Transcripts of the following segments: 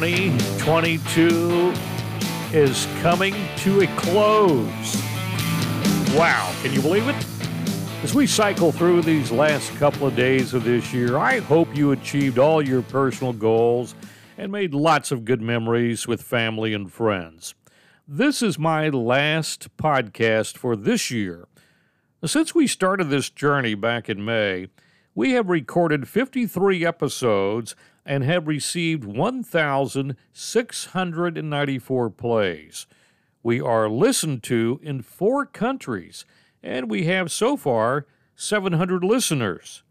2022 is coming to a close. Wow, can you believe it? As we cycle through these last couple of days of this year, I hope you achieved all your personal goals and made lots of good memories with family and friends. This is my last podcast for this year. Since we started this journey back in May, we have recorded 53 episodes and have received 1,694 plays. We are listened to in four countries, and we have so far 700 listeners.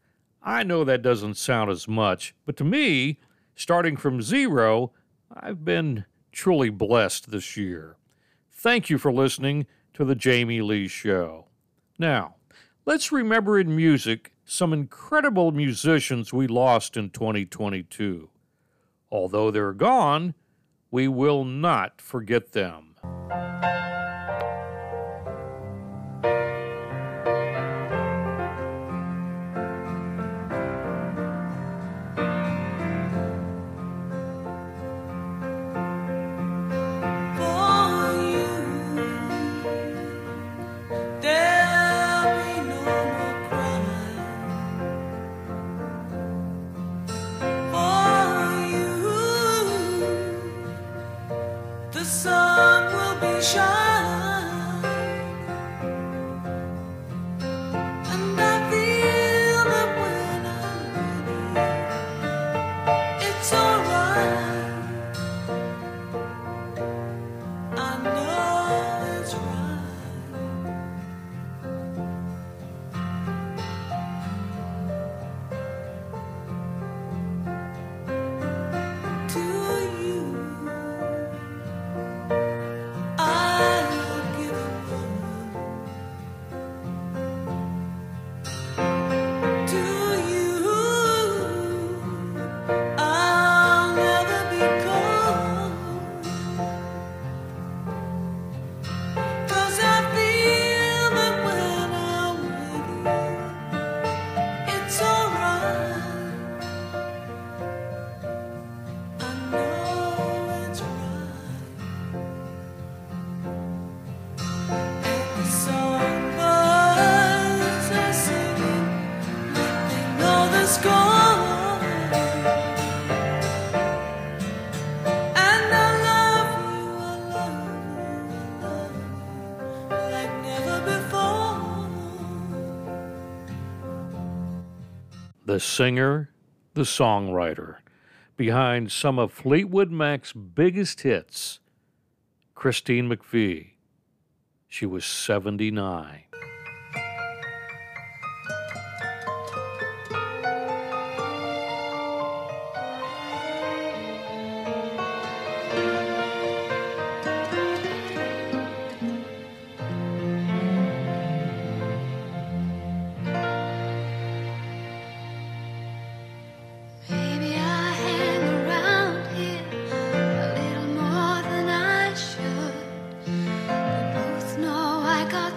I know that doesn't sound as much, but to me, starting from zero, I've been truly blessed this year. Thank you for listening to The Jamie Lee Show. Now, let's remember in music some incredible musicians we lost in 2022. Although they're gone, we will not forget them. The singer, the songwriter, behind some of Fleetwood Mac's biggest hits, Christine McVie. She was 79.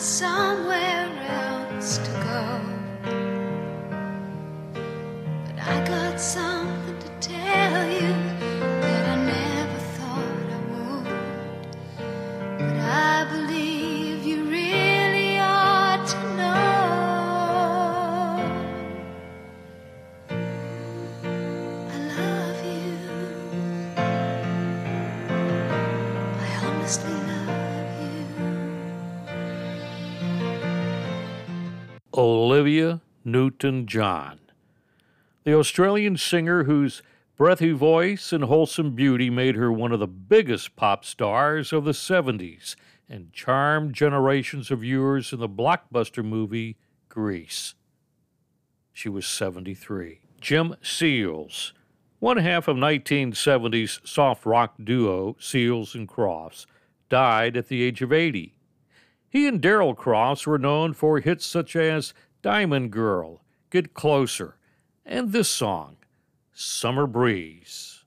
Olivia Newton John, the Australian singer whose breathy voice and wholesome beauty made her one of the biggest pop stars of the 70s and charmed generations of viewers in the blockbuster movie Grease. She was 73. Jim Seals, one half of 1970s soft rock duo Seals and Crofts, died at the age of 80. He and Daryl Crofts were known for hits such as Diamond Girl, Get Closer, and this song, Summer Breeze.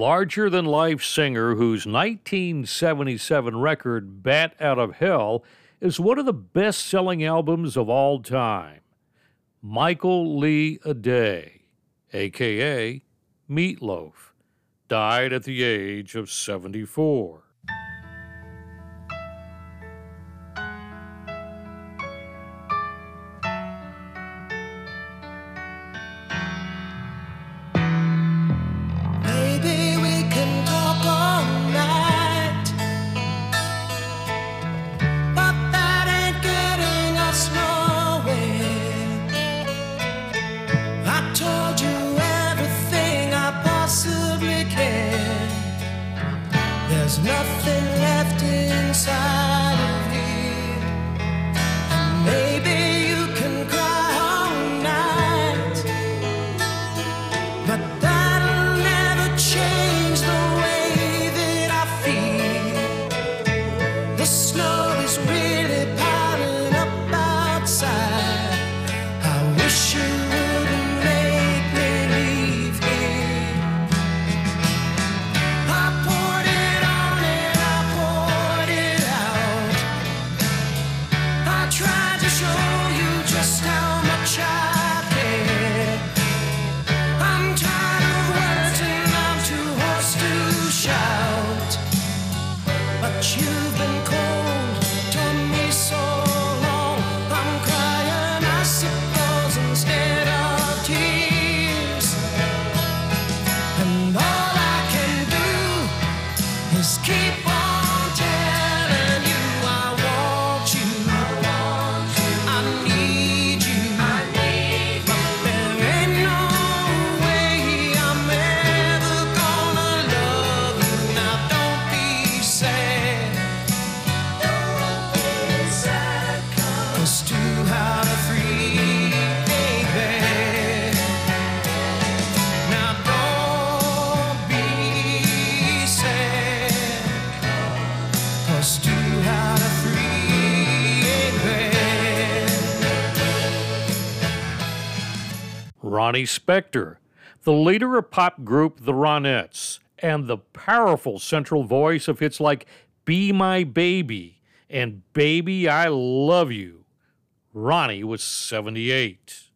Larger than life singer whose 1977 record, Bat Out of Hell, is one of the best selling albums of all time. Michael Lee Aday, aka Meatloaf, died at the age of 74. Ronnie Spector, the leader of pop group The Ronettes, and the powerful central voice of hits like Be My Baby and Baby I Love You. Ronnie was 78.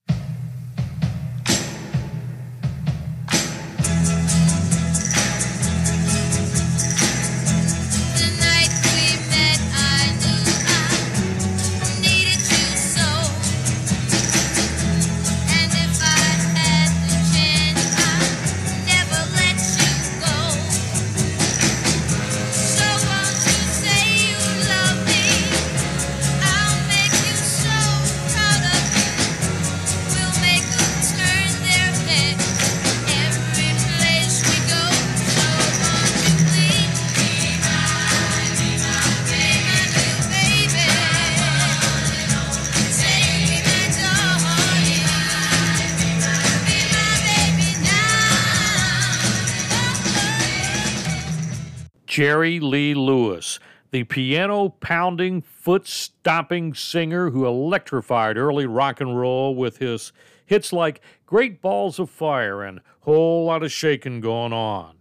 Jerry Lee Lewis, the piano pounding, foot stomping singer who electrified early rock and roll with his hits like Great Balls of Fire and Whole Lot of Shakin' Going On.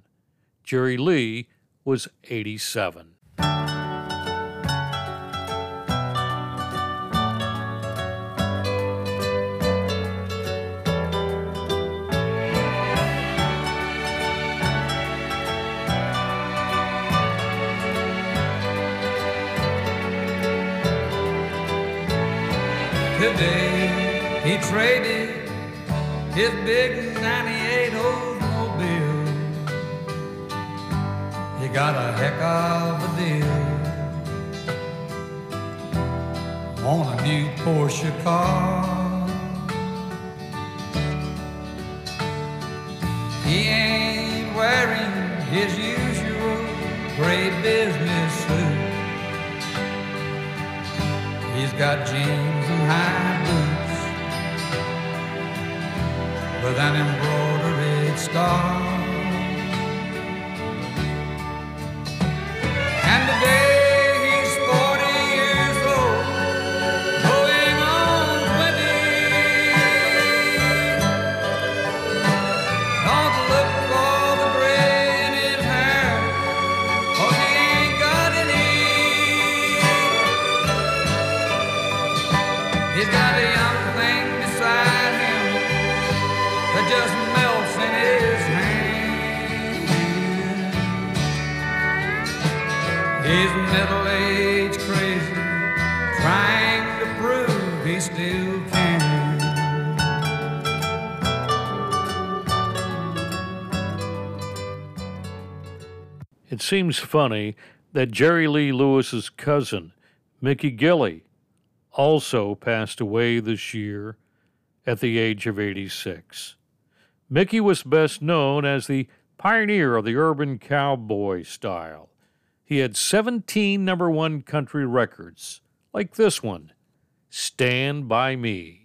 Jerry Lee was 87. His big 98 Oldsmobile. He got a heck of a deal on a new Porsche car. He ain't wearing his usual gray business suit. He's got jeans and high with an embroidered star. It seems funny that Jerry Lee Lewis's cousin, Mickey Gilley, also passed away this year at the age of 86. Mickey was best known as the pioneer of the urban cowboy style. He had 17 number one country records, like this one Stand By Me.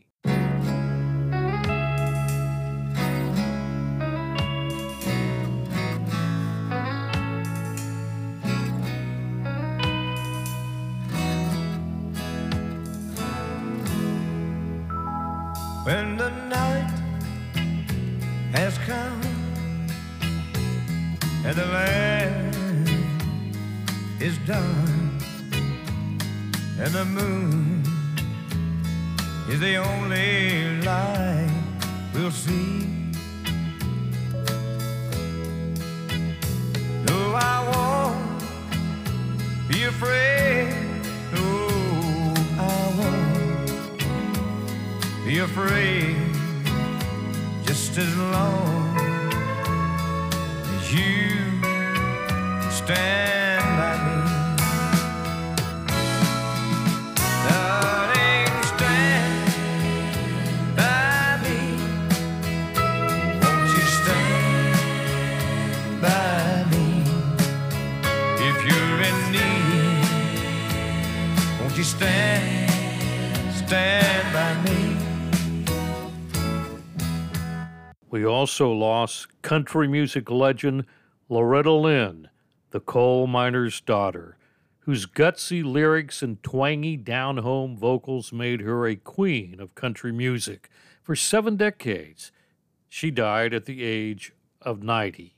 When the night has come and the land is done and the moon is the only light we'll see. No, I won't be afraid. Be afraid just as long as you stand We also lost country music legend Loretta Lynn, the coal miner's daughter, whose gutsy lyrics and twangy down home vocals made her a queen of country music for seven decades. She died at the age of 90.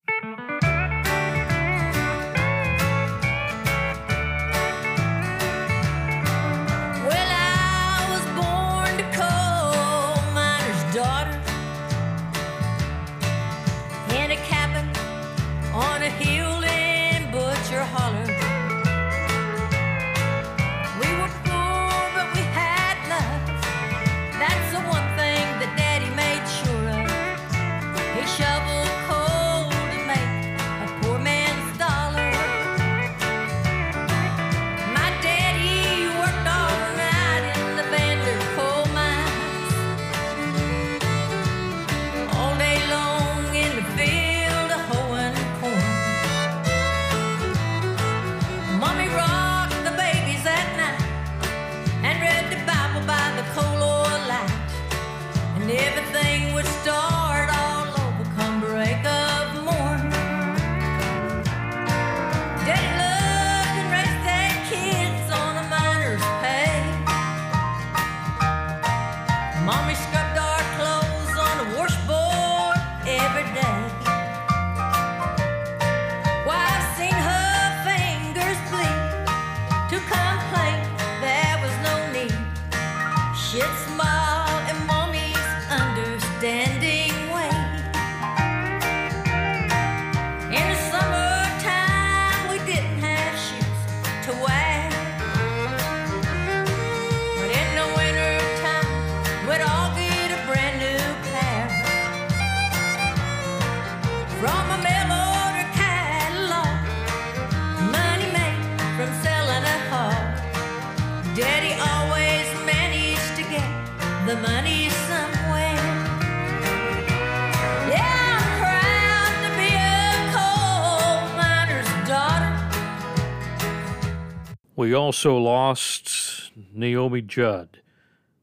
We also lost Naomi Judd,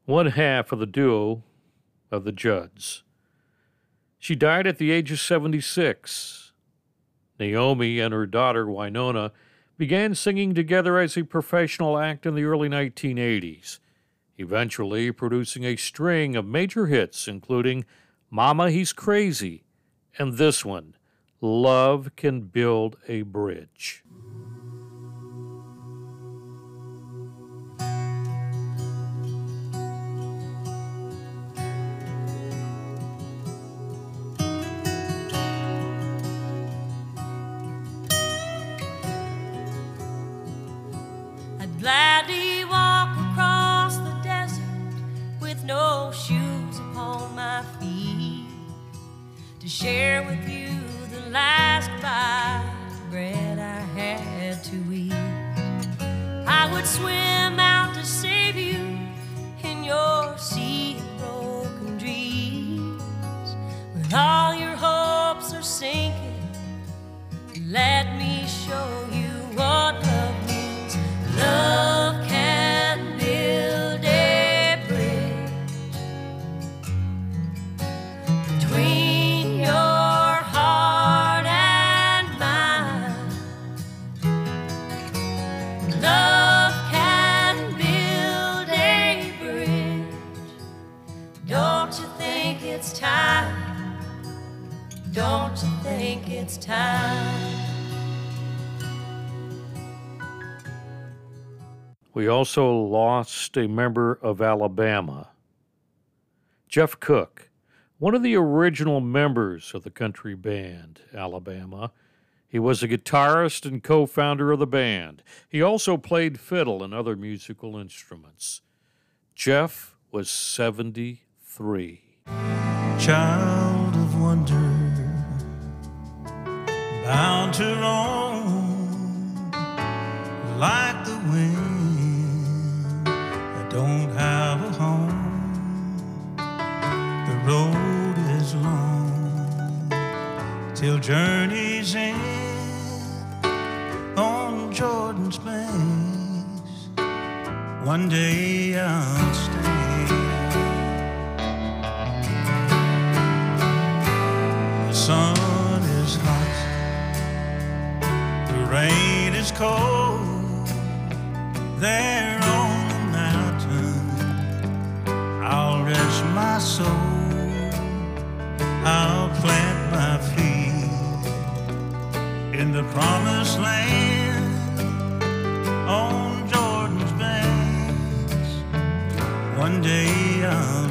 one half of the duo of the Judds. She died at the age of 76. Naomi and her daughter Wynonna began singing together as a professional act in the early 1980s, eventually producing a string of major hits, including Mama He's Crazy and this one, Love Can Build a Bridge. Swim it's time? We also lost a member of Alabama, Jeff Cook, one of the original members of the country band Alabama. He was a guitarist and co founder of the band. He also played fiddle and other musical instruments. Jeff was 73. child of wonder, bound to roam like the wind. I don't have a home. The road is long till journey's end on Jordan's banks. One day I'll rain is cold. There on the mountain, I'll rest my soul. I'll plant my feet in the promised land on Jordan's banks. One day I'll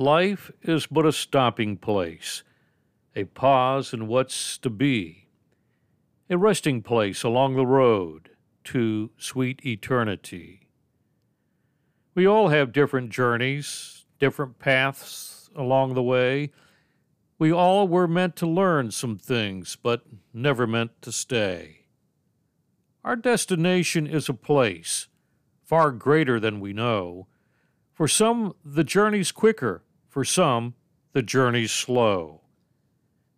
Life is but a stopping place, a pause in what's to be, a resting place along the road to sweet eternity. We all have different journeys, different paths along the way. We all were meant to learn some things, but never meant to stay. Our destination is a place far greater than we know. For some, the journey's quicker. For some, the journey's slow.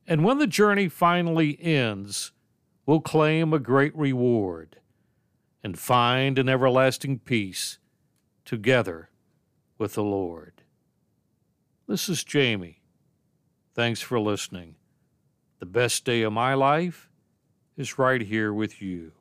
And when the journey finally ends, we'll claim a great reward and find an everlasting peace together with the Lord. This is Jamie. Thanks for listening. The best day of my life is right here with you.